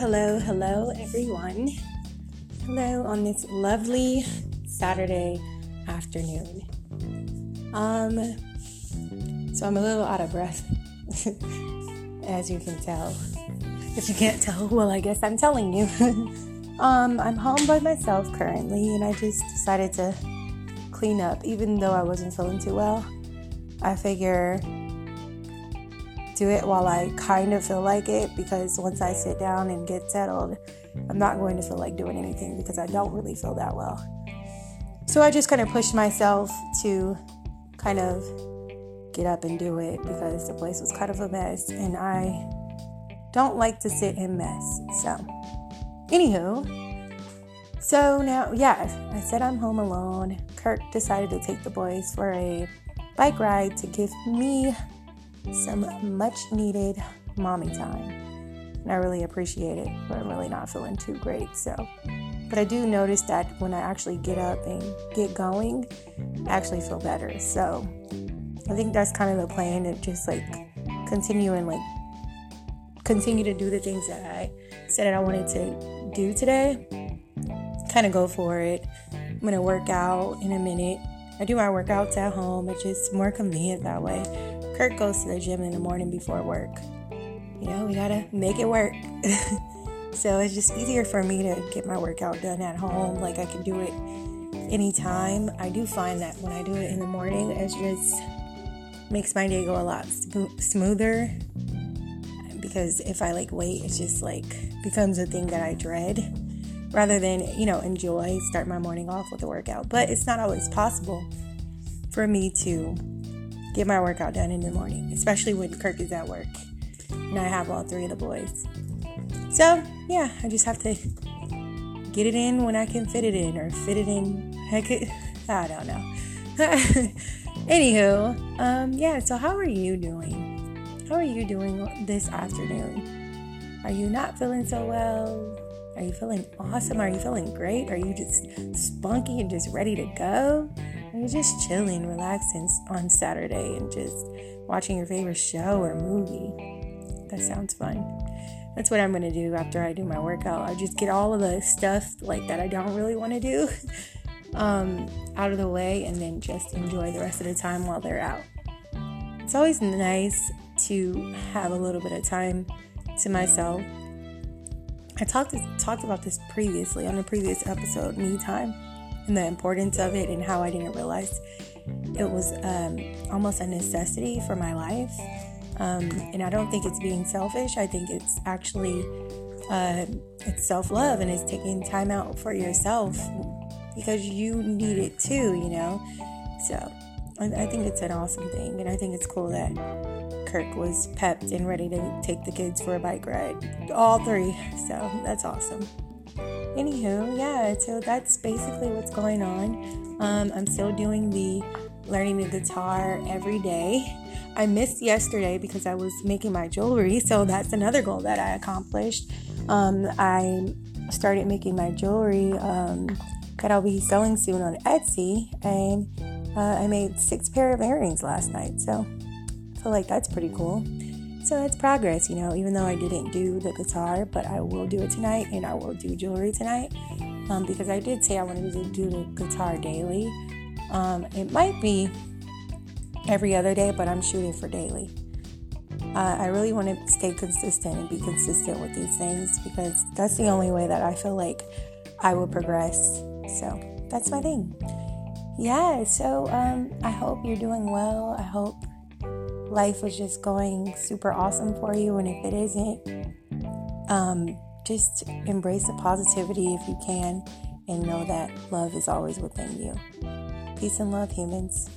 hello, hello, everyone. Hello on this lovely Saturday afternoon. Um, so I'm a little out of breath, as you can tell. If you can't tell, well, I guess I'm telling you. um, I'm home by myself currently, and I just decided to clean up, even though I wasn't feeling too well. I figure do it while I kind of feel like it because once I sit down and get settled, I'm not going to feel like doing anything because I don't really feel that well. So I just kind of pushed myself to kind of get up and do it because the place was kind of a mess and I don't like to sit in mess. So, anywho, so now, yeah, I said I'm home alone. Kirk decided to take the boys for a bike ride to give me some much needed mommy time. And I really appreciate it, but I'm really not feeling too great. So, but I do notice that when I actually get up and get going, I actually feel better. So, I think that's kind of the plan to just like continue and like continue to do the things that I said that I wanted to do today. Kind of go for it. I'm gonna work out in a minute. I do my workouts at home. It's just more convenient that way. Kirk goes to the gym in the morning before work. You know, we gotta make it work. so it's just easier for me to get my workout done at home. Like I can do it anytime. I do find that when I do it in the morning, it just makes my day go a lot smoother. Because if I like wait, it's just like becomes a thing that I dread rather than, you know, enjoy, start my morning off with a workout. But it's not always possible for me to get my workout done in the morning, especially when Kirk is at work and I have all three of the boys. So, yeah, I just have to get it in when I can fit it in or fit it in. I, could, I don't know. Anywho, um, yeah, so how are you doing? How are you doing this afternoon? Are you not feeling so well? Are you feeling awesome? Are you feeling great? Are you just spunky and just ready to go? Are just chilling, relaxing on Saturday and just watching your favorite show or movie? That sounds fun. That's what I'm gonna do after I do my workout. I just get all of the stuff like that I don't really want to do um, out of the way and then just enjoy the rest of the time while they're out. It's always nice to have a little bit of time to myself. I talked talked about this previously on a previous episode, me time and the importance of it and how I didn't realize it was um, almost a necessity for my life. Um, and I don't think it's being selfish. I think it's actually uh, it's self love and it's taking time out for yourself because you need it too. You know, so I, I think it's an awesome thing, and I think it's cool that Kirk was pepped and ready to take the kids for a bike ride, all three. So that's awesome anywho, yeah, so that's basically what's going on. Um, I'm still doing the learning the guitar every day. I missed yesterday because I was making my jewelry, so that's another goal that I accomplished. Um, I started making my jewelry um, that I'll be selling soon on Etsy, and uh, I made six pair of earrings last night, so I feel like that's pretty cool. So it's progress, you know, even though I didn't do the guitar, but I will do it tonight and I will do jewelry tonight um, because I did say I wanted to do the guitar daily. Um, it might be every other day, but I'm shooting for daily. Uh, I really want to stay consistent and be consistent with these things because that's the only way that I feel like I will progress. So that's my thing. Yeah, so um, I hope you're doing well. I hope life is just going super awesome for you. And if it isn't, um, just embrace the positivity if you can and know that love is always within you. Peace and love, humans.